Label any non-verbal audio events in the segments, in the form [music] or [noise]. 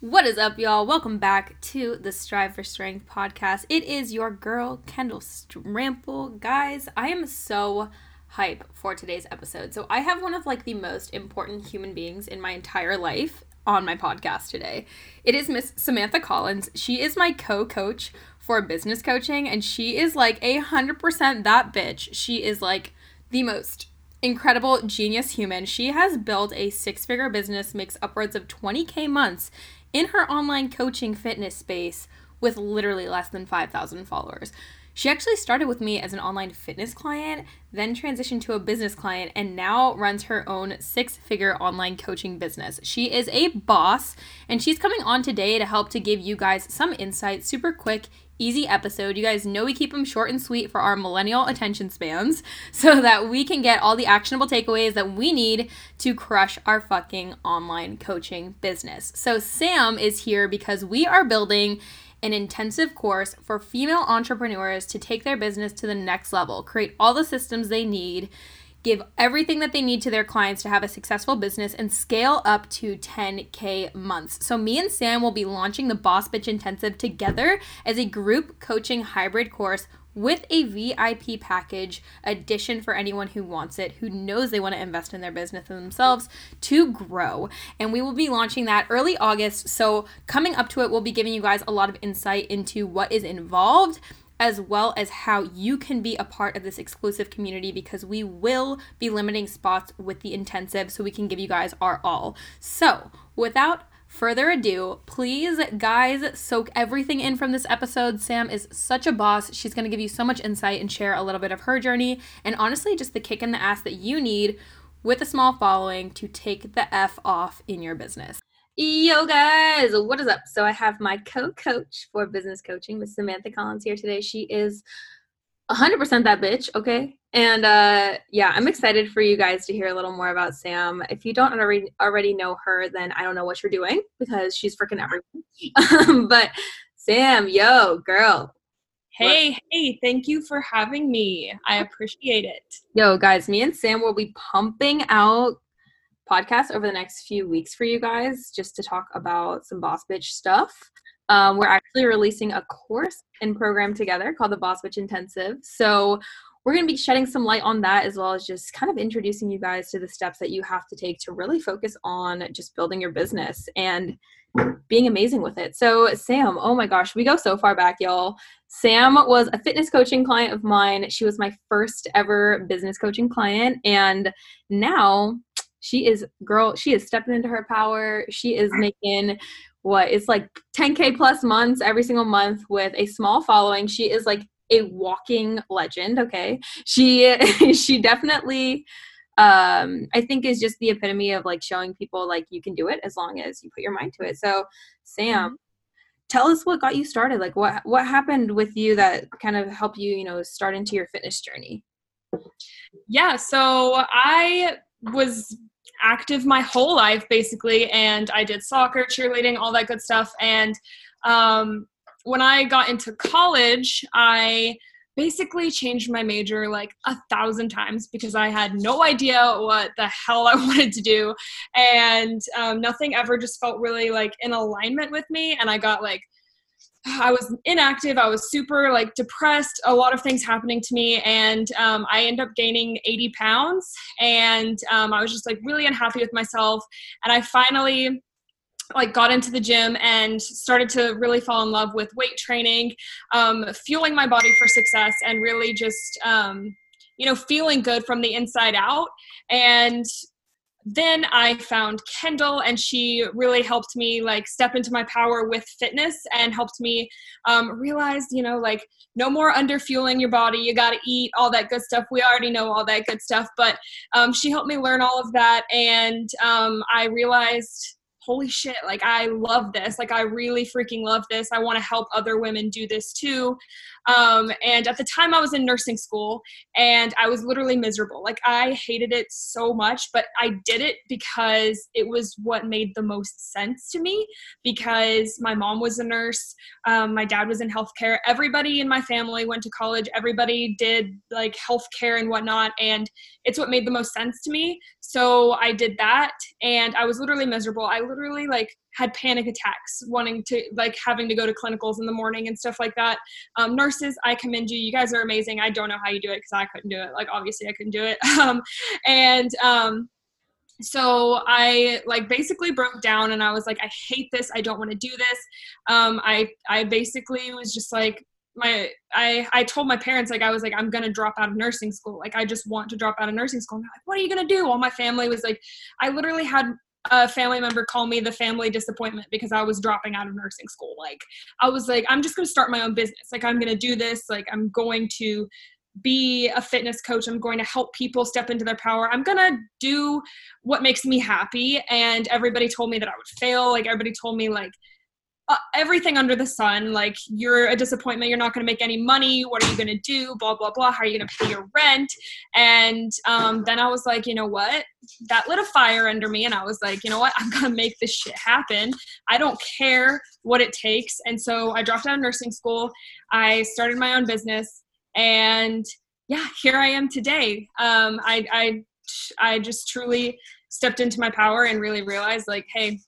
What is up, y'all? Welcome back to the Strive for Strength podcast. It is your girl, Kendall Strample. Guys, I am so hype for today's episode. So, I have one of like the most important human beings in my entire life on my podcast today. It is Miss Samantha Collins. She is my co coach for business coaching, and she is like a hundred percent that bitch. She is like the most incredible genius human. She has built a six figure business, makes upwards of 20k months in her online coaching fitness space with literally less than 5,000 followers. She actually started with me as an online fitness client, then transitioned to a business client, and now runs her own six figure online coaching business. She is a boss, and she's coming on today to help to give you guys some insight, super quick, easy episode. You guys know we keep them short and sweet for our millennial attention spans [laughs] so that we can get all the actionable takeaways that we need to crush our fucking online coaching business. So, Sam is here because we are building an intensive course for female entrepreneurs to take their business to the next level, create all the systems they need, give everything that they need to their clients to have a successful business, and scale up to 10K months. So, me and Sam will be launching the Boss Bitch Intensive together as a group coaching hybrid course with a VIP package addition for anyone who wants it, who knows they want to invest in their business and themselves to grow. And we will be launching that early August. So, coming up to it, we'll be giving you guys a lot of insight into what is involved as well as how you can be a part of this exclusive community because we will be limiting spots with the intensive so we can give you guys our all. So, without further ado, please, guys, soak everything in from this episode. Sam is such a boss. She's going to give you so much insight and share a little bit of her journey and honestly, just the kick in the ass that you need with a small following to take the F off in your business. Yo, guys, what is up? So, I have my co coach for business coaching, Miss Samantha Collins, here today. She is 100% that bitch, okay? And uh, yeah, I'm excited for you guys to hear a little more about Sam. If you don't already already know her, then I don't know what you're doing because she's freaking everything. [laughs] but Sam, yo, girl. Hey, what? hey, thank you for having me. I appreciate it. Yo, guys, me and Sam will be pumping out podcasts over the next few weeks for you guys just to talk about some boss bitch stuff. Um, we're actually releasing a course and program together called the Boss Bitch Intensive. So we're going to be shedding some light on that as well as just kind of introducing you guys to the steps that you have to take to really focus on just building your business and being amazing with it. So, Sam, oh my gosh, we go so far back, y'all. Sam was a fitness coaching client of mine. She was my first ever business coaching client. And now she is, girl, she is stepping into her power. She is making what is like 10k plus months every single month with a small following. She is like a walking legend okay? She [laughs] she definitely um i think is just the epitome of like showing people like you can do it as long as you put your mind to it. So sam mm-hmm. tell us what got you started. Like what what happened with you that kind of helped you you know start into your fitness journey? Yeah so i was active my whole life basically and i did soccer cheerleading all that good stuff. And um, when i got into college i basically changed my major like a thousand times because i had no idea what the hell i [laughs] wanted to do. And um, nothing ever just felt really like in alignment with me. And i got like I was inactive. I was super like depressed. A lot of things happening to me, and um, I ended up gaining 80 pounds. And um, I was just like really unhappy with myself. And I finally like got into the gym and started to really fall in love with weight training, um, fueling my body for success, and really just um, you know feeling good from the inside out. And then I found Kendall, and she really helped me like step into my power with fitness and helped me um, realize, you know, like no more under fueling your body. You got to eat all that good stuff. We already know all that good stuff, but um, she helped me learn all of that, and um, I realized holy shit, like I love this. Like I really freaking love this. I want to help other women do this too. Um, and at the time I was in nursing school and I was literally miserable. Like I hated it so much, but I did it because it was what made the most sense to me because my mom was a nurse. Um, my dad was in healthcare. Everybody in my family went to college. Everybody did like healthcare and whatnot. And it's what made the most sense to me. So I did that and I was literally miserable. I literally literally like had panic attacks wanting to like having to go to clinicals in the morning and stuff like that. Um, nurses i commend you. You guys are amazing. I don't know how you do it because i couldn't do it. Like obviously i couldn't do it. [laughs] Um, and um, so i like basically broke down and i was like i hate this. I don't want to do this. Um, i i basically was just like my I I told my parents like I was like I'm gonna drop out of nursing school. Like I just want to drop out of nursing school. And they're like what are you gonna do? All my family was like I literally had a family member call me the family disappointment because I was dropping out of nursing school like I was like I'm just gonna start my own business like I'm gonna do this like I'm going to be a fitness coach. I'm going to help people step into their power. I'm going to do what makes me happy. And everybody told me that I would fail. Like, everybody told me, like, uh, everything under the sun. Like you're a disappointment. You're not going to make any money. What are you going to do? Blah blah blah. How are you going to pay your rent? And um, then i was like you know what? That lit a fire under me. And i was like you know what? I'm going to make this shit happen. I don't care what it takes. And so i dropped out of nursing school. I started my own business. And yeah here i am today. Um, I, I i just truly stepped into my power and really realized like hey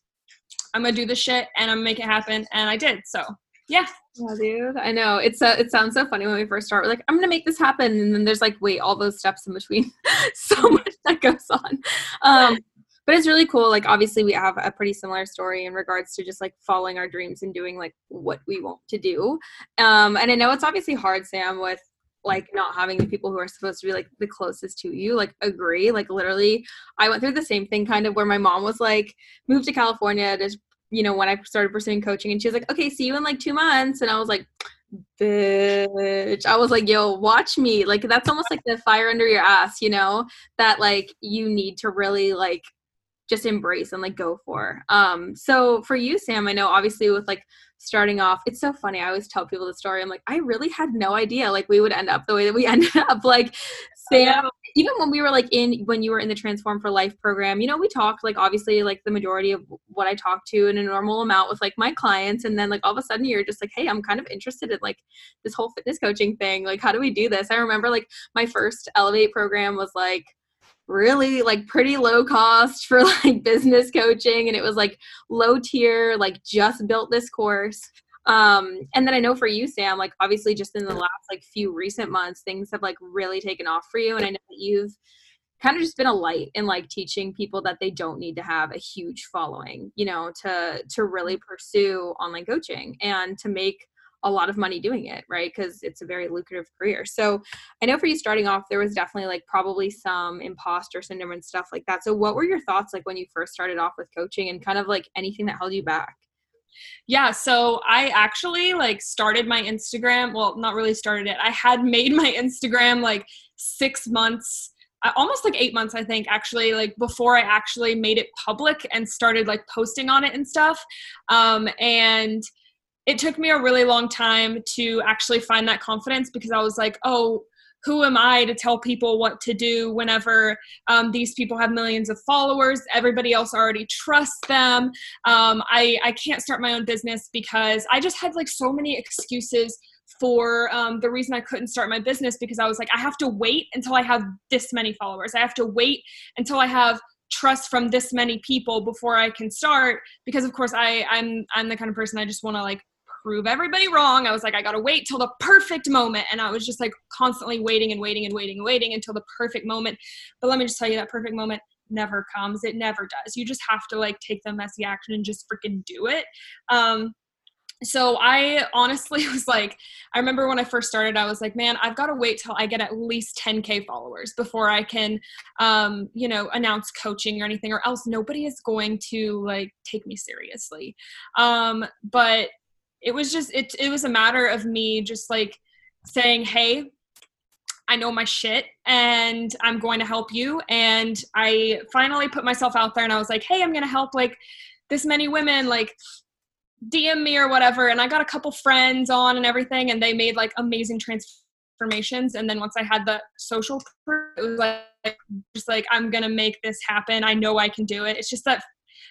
I'm gonna do this shit and I'm gonna make it happen, and I did. So yeah. Yeah, dude. I know. It's a, it sounds so funny when we first start. We're like, I'm gonna make this happen, and then there's like, wait, all those steps in between. [laughs] so mm-hmm. much that goes on. Um, but it's really cool. Like, obviously, we have a pretty similar story in regards to just like following our dreams and doing like what we want to do. Um, and I know it's obviously hard, Sam, with like not having the people who are supposed to be like the closest to you like agree like literally i went through the same thing kind of where my mom was like moved to california to you know when i started pursuing coaching and she was like okay see you in like two months and i was like bitch i was like yo watch me like that's almost like the fire under your ass you know that like you need to really like just embrace and like go for. Um so for you sam i know obviously with like starting off it's so funny i always tell people the story i'm like i really had no idea like we would end up the way that we [laughs] ended up like oh, sam even when we were like in when you were in the transform for life program you know we talked like obviously like the majority of what i talked to in a normal amount with like my clients and then like all of a sudden you're just like hey i'm kind of interested in like this whole fitness coaching thing like how do we do this? I remember like my first elevate program was like really like pretty low cost for [laughs] like business coaching and it was like low tier like just built this course. Um and then i know for you sam like obviously just in the last like few recent months things have like really taken off for you and i know that you've kind of just been a light in like teaching people that they don't need to have a huge following you know to to really pursue online coaching and to make a lot of money doing it, right? Because it's a very lucrative career. So I know for you starting off, there was definitely like probably some imposter syndrome and stuff like that. So what were your thoughts like when you first started off with coaching and kind of like anything that held you back? Yeah, so I actually like started my Instagram. Well, not really started it. I had made my Instagram like six months uh, almost like eight months i think actually like before i actually made it public and started like posting on it and stuff um, and it took me a really long time to actually find that confidence because I was like, oh, who am I to tell people what to do whenever um, these people have millions of followers? Everybody else already trusts them. Um, I, I can't start my own business because I just had like so many excuses for um, the reason I couldn't start my business because I was like, I have to wait until I have this many followers. I have to wait until I have trust from this many people before I can start because of course I I'm I'm the kind of person I just want to like prove everybody wrong. I was like, I gotta wait till the perfect moment. And I was just like constantly waiting and waiting and waiting and waiting until the perfect moment. But let me just tell you, that perfect moment never comes. It never does. You just have to like take the messy action and just freaking do it. Um, so I honestly [laughs] was like, I remember when I first started, I was like, man, I've got to wait till I get at least 10k followers before I can, um, you know, announce coaching or anything, or else nobody is going to like take me seriously. Um, but it was just it it was a matter of me just like saying, "Hey, I know my shit and I'm going to help you." And I finally put myself out there and I was like, "Hey, I'm going to help like this many women like DM me or whatever." And I got a couple friends on and everything and they made like amazing transformations and then once I had the social it was like just like I'm going to make this happen. I know I can do it. It's just that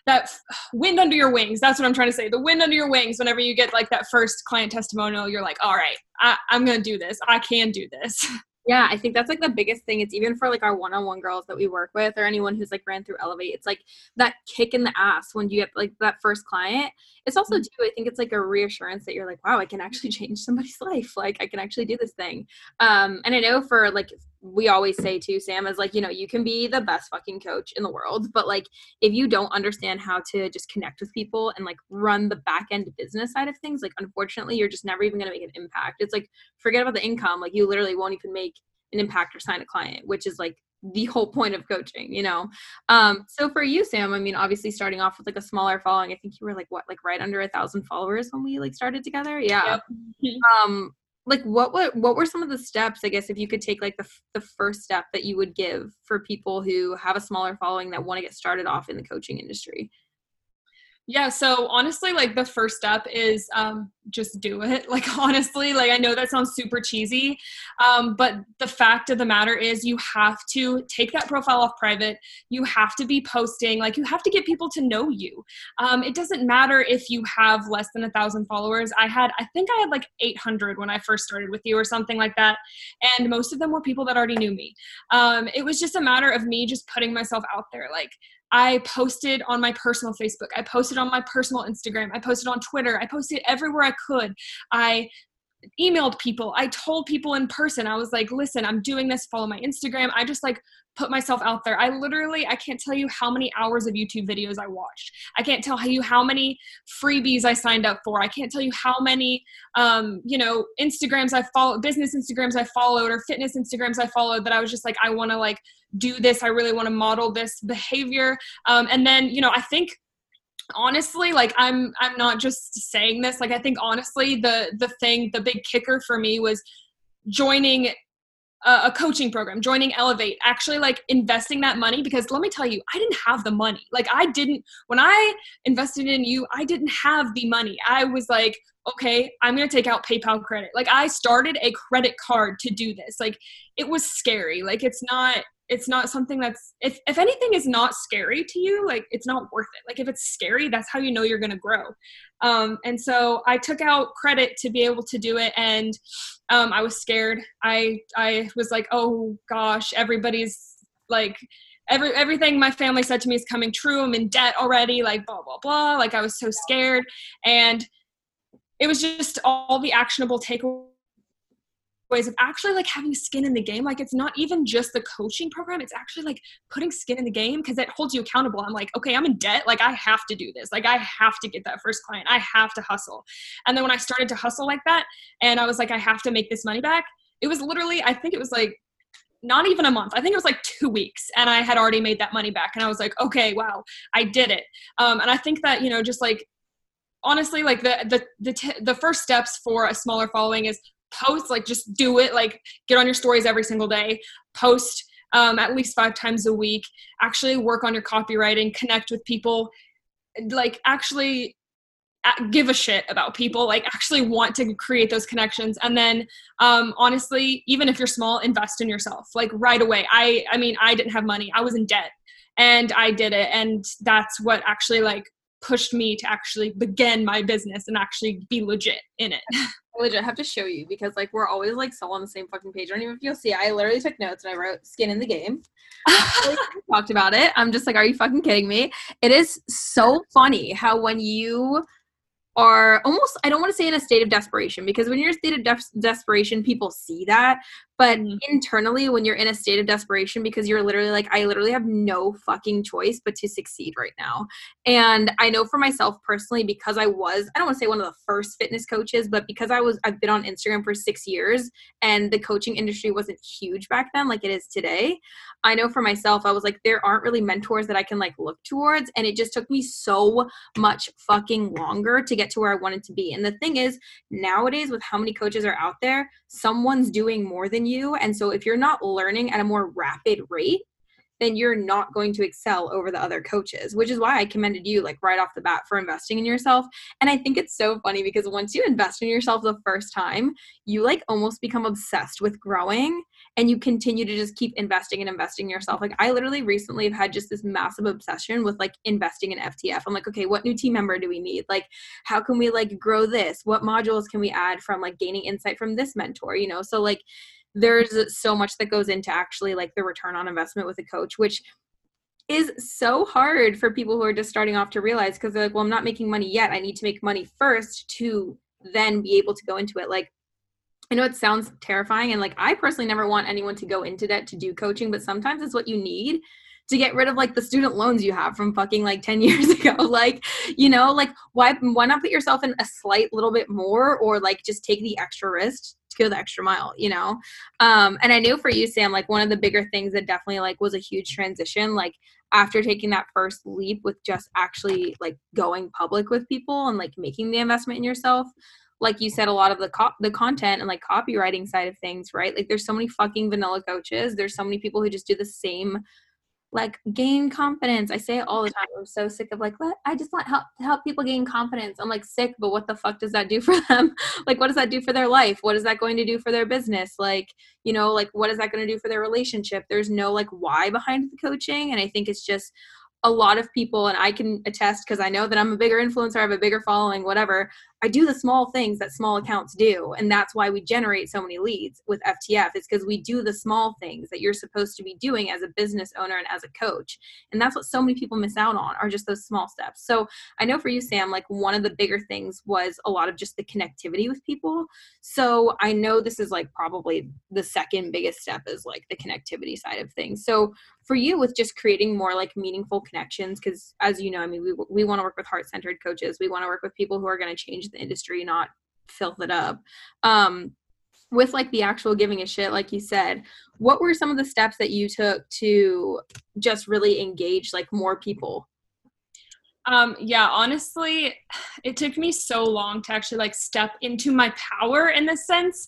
that wind under your wings. That's what I'm trying to say. The wind under your wings. Whenever you get like that first client testimonial, you're like, all right, I, I'm going to do this. I can do this. [laughs] Yeah, I think that's like the biggest thing. It's even for like our one-on-one girls that we work with or anyone who's like ran through Elevate. It's like that kick in the ass when you get like that first client. It's also mm-hmm. too, I think it's like a reassurance that you're like, wow, I can actually [laughs] change somebody's [laughs] life. Like I can actually do this thing. Um, and I know for like we always say too, Sam, is like, you know, you can be the best fucking coach in the world, but like if you don't understand how to just connect with people and like run the back end business side of things, like unfortunately you're just never even gonna make an impact. It's like forget about the income, like you literally won't even make an impact or sign a client, which is like the whole point of coaching, you know? Um, so for you, Sam, I mean, obviously starting off with like a smaller following, I think you were like what, like right under a thousand followers when we like started together. Yeah. Yep. um, like what, what, what were some of the steps, I guess, if you could take like the, the first step that you would give for people who have a smaller following that want to get started off in the coaching industry? Yeah, so honestly, like the first step is um, just do it. [laughs] Like, honestly, like I know that sounds super cheesy, um, but the fact of the matter is, you have to take that profile off private. You have to be posting, like, you have to get people to know you. Um, it doesn't matter if you have less than a thousand followers. I had, I think I had like 800 when I first started with you or something like that. And most of them were people that already knew me. Um, it was just a matter of me just putting myself out there. Like, I posted on my personal Facebook. I posted on my personal Instagram. I posted on Twitter. I posted everywhere I could. I emailed people. I told people in person. I was like, "Listen, I'm doing this. Follow my Instagram." I just like put myself out there. I literally I can't tell you how many hours of YouTube videos I watched. I can't tell you how many freebies I signed up for. I can't tell you how many um, you know, Instagrams I followed, business Instagrams I followed or fitness Instagrams I followed that I was just like I want to like do this. I really want to model this behavior. Um, and then, you know, I think honestly like i'm i'm not just saying this like i think honestly the the thing the big kicker for me was joining a, a, coaching program joining elevate actually like investing that money because let me tell you i didn't have the money. Like i didn't when i invested in you i didn't have the money. I was like okay i'm going to take out paypal credit. Like i started a credit card to do this. Like it was scary. Like it's not it's not something that's if, if anything is not scary to you like it's not worth it. Like if it's scary that's how you know you're going to grow. Um, and so i took out credit to be able to do it and um, i was scared. I i was like oh gosh everybody's like every everything my family said to me is coming true. I'm in debt already like blah blah blah. Like i was so scared. And it was just all the actionable takeaways ways of actually like having skin in the game. Like it's not even just the coaching program, it's actually like putting skin in the game because it holds you accountable. I'm like, okay, I'm in debt. Like I have to do this. Like I have to get that first client. I have to hustle. And then when I started to hustle like that and I was like, I have to make this money back, it was literally, I think it was like not even a month. I think it was like two weeks, and I had already made that money back. And I was like, okay, wow, I did it. Um, and I think that you know, just like honestly, like the the the t- the first steps for a smaller following is post like just do it like get on your stories every single day. Post um, at least five times a week. Actually work on your copywriting connect with people. Like actually give a shit about people. Like actually want to create those connections. And then um, honestly even if you're small invest in yourself. Like right away. I i mean i didn't have money. I was in debt. And i did it. And that's what actually like pushed me to actually begin my business and actually be legit in it [laughs] legit have to show you because like we're always like so on the same fucking page. I don't even if you'll see. I literally took notes and I wrote skin in the game. [laughs] talked about it. I'm just like, are you fucking kidding me? It is so funny how when you are almost i don't want to say in a state of desperation because when you're in a state of de- desperation people see that but mm-hmm. internally when you're in a state of desperation because you're literally like i literally have no fucking choice but to succeed right now and i know for myself personally because i was i don't want to say one of the first fitness coaches but because i was i've been on instagram for six years and the coaching industry wasn't huge back then like it is today i know for myself i was like there aren't really mentors that i can like look towards and it just took me so much fucking longer to get to where i wanted to be and the thing is nowadays with how many coaches are out there someone's doing more than you. And so if you're not learning at a more rapid rate, then you're not going to excel over the other coaches, which is why I commended you like right off the bat for investing in yourself. And I think it's so funny because once you invest in yourself the first time, you like almost become obsessed with growing and you continue to just keep investing and investing in yourself. Like I literally recently have had just this massive obsession with like investing in FTF. I'm like, okay, what new team member do we need? Like how can we like grow this? What modules can we add from like gaining insight from this mentor, you know? So like there's so much that goes into actually like the return on investment with a coach, which is so hard for people who are just starting off to realize because they're like, well, I'm not making money yet. I need to make money first to then be able to go into it. Like, I know it sounds terrifying, and like, I personally never want anyone to go into debt to do coaching, but sometimes it's what you need to get rid of like the student loans you have from fucking like 10 [laughs] years ago. Like you know like why why not put yourself in a slight little bit more or like just take the extra risk to go the extra mile you know? Um and i know for you sam like one of the bigger things that definitely like was a huge transition like after taking that first leap with just actually like going public with people and like making the investment in yourself like you said a lot of the the content and like copywriting side of things right? Like there's so many fucking vanilla coaches. There's so many people who just do the same like gain confidence. I say it all the time. I'm so sick of like, what? I just want help help people gain confidence. I'm like sick, but what the fuck does that do for [laughs] them? like, what does that do for their life? What is that going to do for their business? Like, you know, like what is that going to do for their relationship? There's no like why behind the coaching, and I think it's just a lot of people, and I can attest because I know that I'm a bigger influencer, I have a bigger following, whatever. I do the small things that small accounts do. And that's why we generate so many leads with FTF. It's because we do the small things that you're supposed to be doing as a business owner and as a coach. And that's what so many people miss out on are just those small steps. So I know for you, Sam, like one of the bigger things was a lot of just the connectivity with people. So I know this is like probably the second biggest step is like the connectivity side of things. So for you with just creating more like meaningful connections, because as you know, I mean, we, we want to work with heart centered coaches. We want to work with people who are going to change the industry, not filth it up. Um, with like the actual giving a shit, like you said, what were some of the steps that you took to just really engage like more people? Um, yeah, honestly, it took me so long to actually like step into my power in this sense.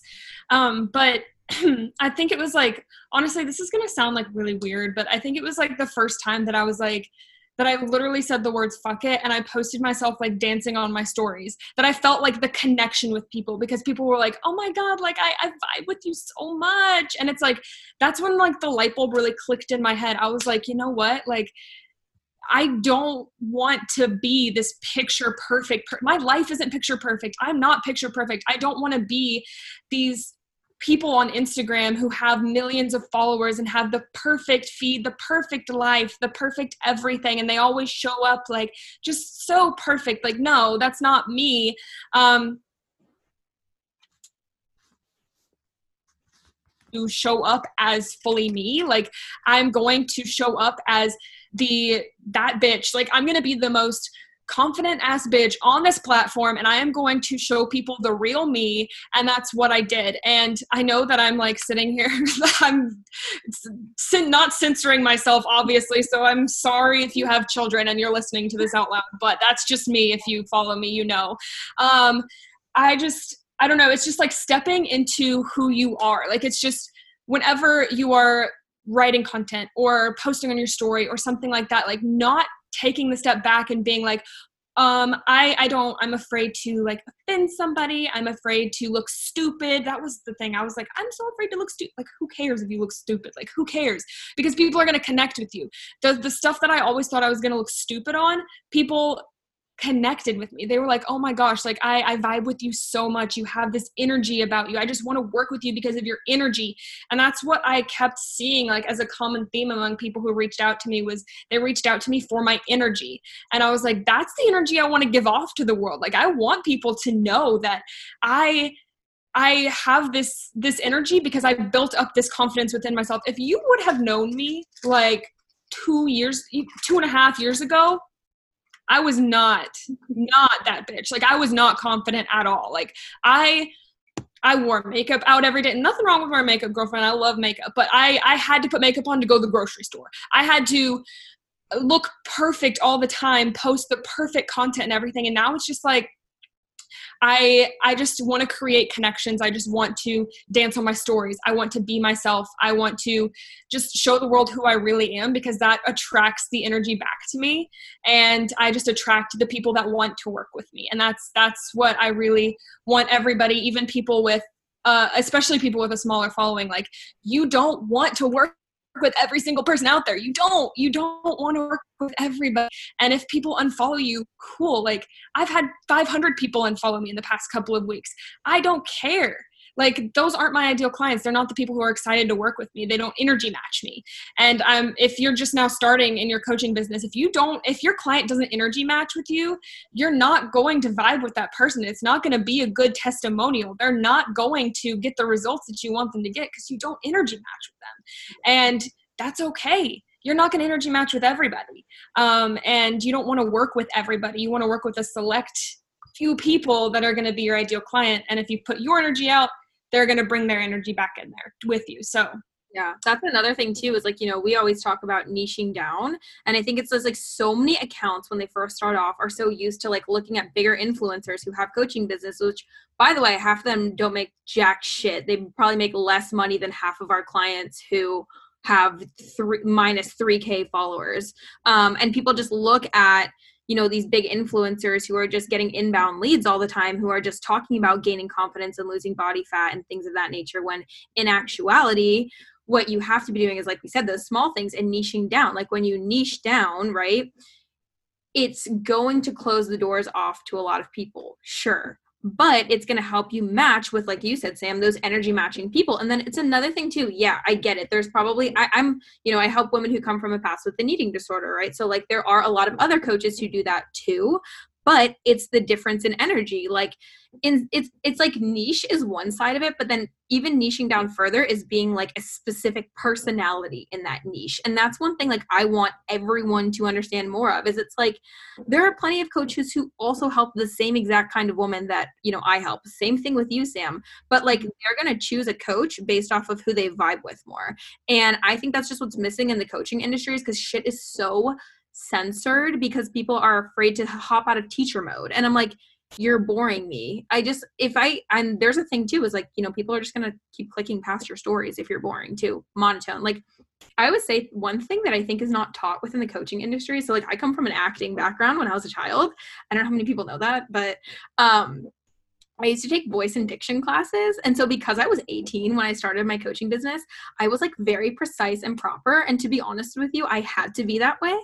Um, but [clears throat] I think it was like, honestly, this is gonna sound like really weird, but I think it was like the first time that I was like, that I literally said the words fuck it and I posted myself like dancing on my stories. That I felt like the connection with people because people were like, oh my God, like I, I vibe with you so much. And it's like, that's when like the light bulb really clicked in my head. I was like, you know what? Like, I don't want to be this picture perfect. Per- my life isn't picture perfect. I'm not picture perfect. I don't want to be these people on Instagram who have millions of followers and have the perfect feed, the perfect life, the perfect everything, and they always show up like just so perfect. Like, no, that's not me. Um, to show up as fully me like i'm going to show up as the that bitch like i'm going to be the most confident ass bitch on this platform and I am going to show people the real me. And that's what I did. And I know that I'm like sitting here, [laughs] I'm not censoring myself, obviously. So I'm sorry if you have children and you're listening to this out loud, but that's just me. If you follow me, you know. Um, I just, I don't know. It's just like stepping into who you are. Like it's just whenever you are writing content or posting on your story or something like that, like not taking the step back and being like um i i don't i'm afraid to like offend somebody. I'm afraid to look stupid. That was the thing. I was like i'm so afraid to look stupid like who cares if you look stupid? Like who cares? Because people are going to connect with you. The the stuff that i always thought i was going to look stupid on people connected with me. They were like, oh my gosh, like I, I vibe with you so much. You have this energy about you. I just want to work with you because of your energy. And that's what I kept seeing like as a common theme among people who reached out to me was they reached out to me for my energy. And I was like, that's the energy I want to give off to the world. Like I want people to know that I I have this this energy because I built up this confidence within myself. If you would have known me like two years, two and a half years ago, I was not not that bitch. Like I was not confident at all. Like I I wore makeup out every day. Nothing wrong with wearing makeup, girlfriend. I love makeup, but I I had to put makeup on to go to the grocery store. I had to look perfect all the time, post the perfect content and everything. And now it's just like I I just want to create connections. I just want to dance on my stories. I want to be myself. I want to just show the world who I really am because that attracts the energy back to me and I just attract the people that want to work with me. And that's that's what I really want everybody, even people with uh, especially people with a smaller following like you don't want to work with every single person out there. You don't. You don't want to work with everybody. And if people unfollow you, cool. Like I've had 500 people unfollow me in the past couple of weeks. I don't care. Like those aren't my ideal clients. They're not the people who are excited to work with me. They don't energy match me. And um, if you're just now starting in your coaching business if you don't if your client doesn't energy match with you you're not going to vibe with that person. It's not going to be a good testimonial. They're not going to get the results that you want them to get because you don't energy match with them. And that's okay. You're not going to energy match with everybody. Um, and you don't want to work with everybody. You want to work with a select few people that are going to be your ideal client. And if you put your energy out they're going to bring their energy back in there with you so. Yeah that's another thing too is like you know we always talk about niching down and i think it's just like so many accounts when they first start off are so used to like looking at bigger influencers who have coaching business which by the way half of them don't make jack shit. They probably make less money than half of our clients who have three minus 3k followers. Um, and people just look at you know these big influencers who are just getting inbound leads all the time who are just talking about gaining confidence and losing body fat and things of that nature when in actuality what you have to be doing is like we said those small things and niching down. Like when you niche down right it's going to close the doors off to a lot of people sure but it's going to help you match with like you said sam those energy matching people. And then it's another thing too yeah i get it. There's probably I, am you know i help women who come from a past with an eating disorder right? So like there are a lot of other coaches who do that too but it's the difference in energy like in it's it's like niche is one side of it but then even niching down further is being like a specific personality in that niche and that's one thing like i want everyone to understand more of is it's like there are plenty of coaches who also help the same exact kind of woman that you know i help. Same thing with you sam but like they're going to choose a coach based off of who they vibe with more and i think that's just what's missing in the coaching industry is because shit is so censored because people are afraid to hop out of teacher mode. And i'm like you're boring me. I just if i and there's a thing too is like you know people are just gonna keep clicking past your stories if you're boring too monotone. Like i would say one thing that i think is not taught within the coaching industry so like i come from an acting background when i was a child. I don't know how many people know that but um I used to take voice and diction classes. And so, because I was 18 when I started my coaching business, I was like very precise and proper. And to be honest with you, I had to be that way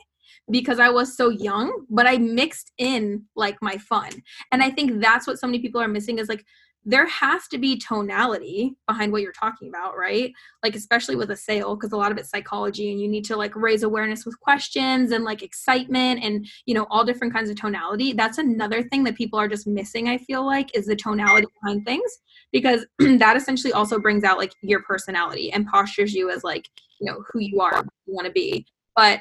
because I was so young, but I mixed in like my fun. And I think that's what so many people are missing is like there has to be tonality behind what you're talking about, right? Like especially with a sale because a lot of it's psychology and you need to like raise awareness with questions and like excitement and you know all different kinds of tonality. That's another thing that people are just missing I feel like is the tonality behind things because [clears throat] that essentially also brings out like your personality and postures you as like, you know, who you are, you want to be. But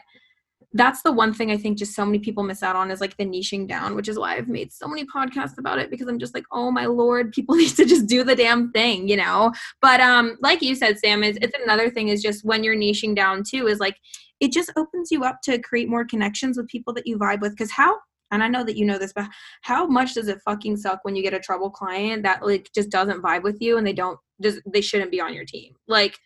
that's the one thing I think just so many people miss out on is like the niching down, which is why I've made so many podcasts about it because I'm just like, oh my lord, [laughs] people need to just do the damn thing, you know. But um, like you said, Sam, is it's another thing is just when you're niching down too is like it just opens you up to create more connections with people that you vibe with. Because how and I know that you know this, but how much does it fucking suck when you get a trouble client that like just doesn't vibe with you and they don't just they shouldn't be on your team? Like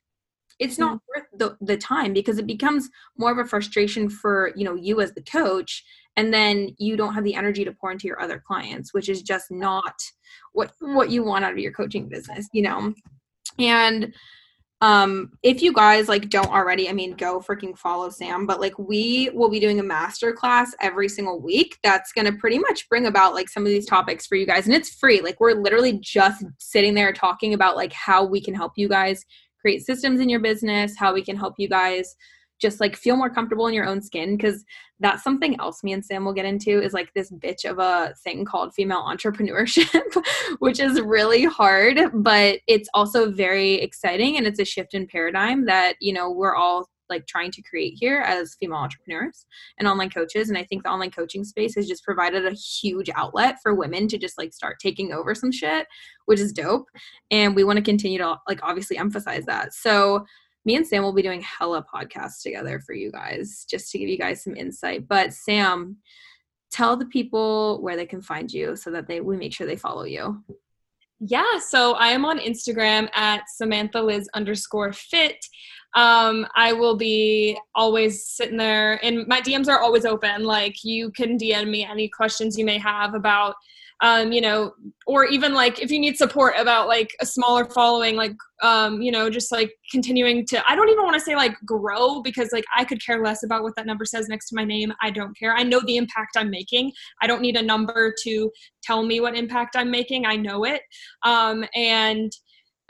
it's not worth the, the time because it becomes more of a frustration for you know you as the coach and then you don't have the energy to pour into your other clients which is just not what what you want out of your coaching business you know? And um if you guys like don't already i mean go freaking follow sam but like we will be doing a master class every single week that's going to pretty much bring about like some of these topics for you guys and it's free like we're literally just sitting there talking about like how we can help you guys create systems in your business, how we can help you guys just like feel more comfortable in your own skin because that's something else me and Sam will get into is like this bitch of a thing called female entrepreneurship, [laughs] which is really hard, but it's also very exciting and it's a shift in paradigm that, you know, we're all like trying to create here as female entrepreneurs and online coaches and i think the online coaching space has just provided a huge outlet for women to just like start taking over some shit which is dope and we want to continue to like obviously emphasize that so me and sam will be doing hella podcasts together for you guys just to give you guys some insight but sam tell the people where they can find you so that they we make sure they follow you yeah, so I am on Instagram at Samantha Liz underscore fit. Um, I will be always sitting there, and my DMs are always open. Like you can DM me any questions you may have about um, you know, or even like if you need support about like a smaller following, like, um, you know, just like continuing to, I don't even want to say like grow because like I could care less about what that number says next to my name. I don't care. I know the impact I'm making. I don't need a number to tell me what impact I'm making. I know it. Um, and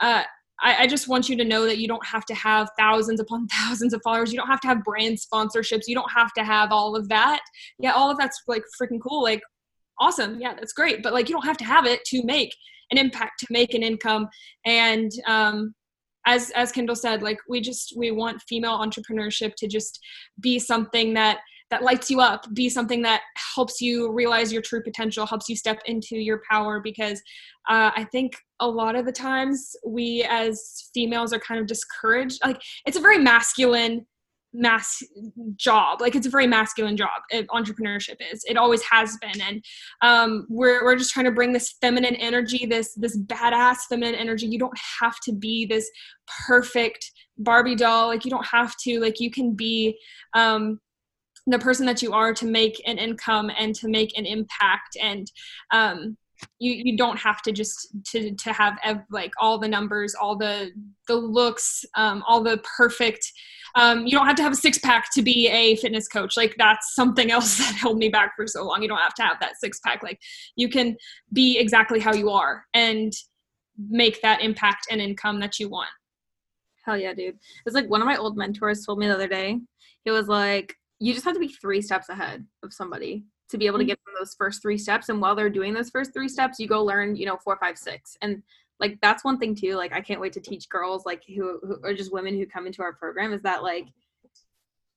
uh, I, I, just want you to know that you don't have to have thousands upon [laughs] thousands of followers. You don't have to have brand sponsorships. You don't have to have all of that. Yeah, all of that's like freaking cool. Like, awesome. Yeah, that's great. But like, you don't have to have it to make an impact, to make an income. And um, as as Kendall said, like we just we want female entrepreneurship to just be something that that lights you up be something that helps you realize your true potential helps you step into your power because uh, i think a lot of the times we as females are kind of discouraged like it's a very masculine mass job like it's a very masculine job it, entrepreneurship is it always has been and um, we're, we're just trying to bring this feminine energy this this badass feminine energy. You don't have to be this perfect barbie doll like you don't have to like you can be um, the person that you are to make an income and to make an impact. And um, you you don't have to just to to have ev- like all the numbers all the the looks um, all the perfect um, you don't have to have a six pack to be a fitness coach. Like that's something else [laughs] that held me back for so long. You don't have to have that six pack like you can be exactly how you are and make that impact and income that you want. Hell yeah dude. It's like one of my old mentors told me the other day. It was like you just have to be three steps ahead of somebody to be able to mm-hmm. get them those first three steps. And while they're doing those first three steps, you go learn, you know, four, five, six. And like that's one thing too. Like I can't wait to teach girls like who, who or just women who come into our program is that like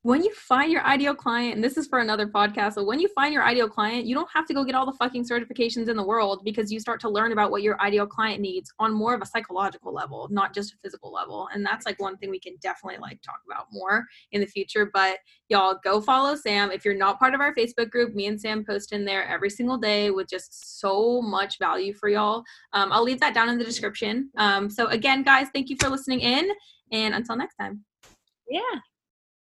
when you find your ideal client, and this is for another podcast, so when you find your ideal client, you don't have to go get all the fucking certifications in the world because you start to learn about what your ideal client needs on more of a psychological level, not just a physical level. And that's like one thing we can definitely like talk about more in the future. But y'all go follow Sam. If you're not part of our Facebook group, me and Sam post in there every single day with just so much value for y'all. Um, I'll leave that down in the description. Um, so again, guys, thank you for listening in. And until next time. Yeah.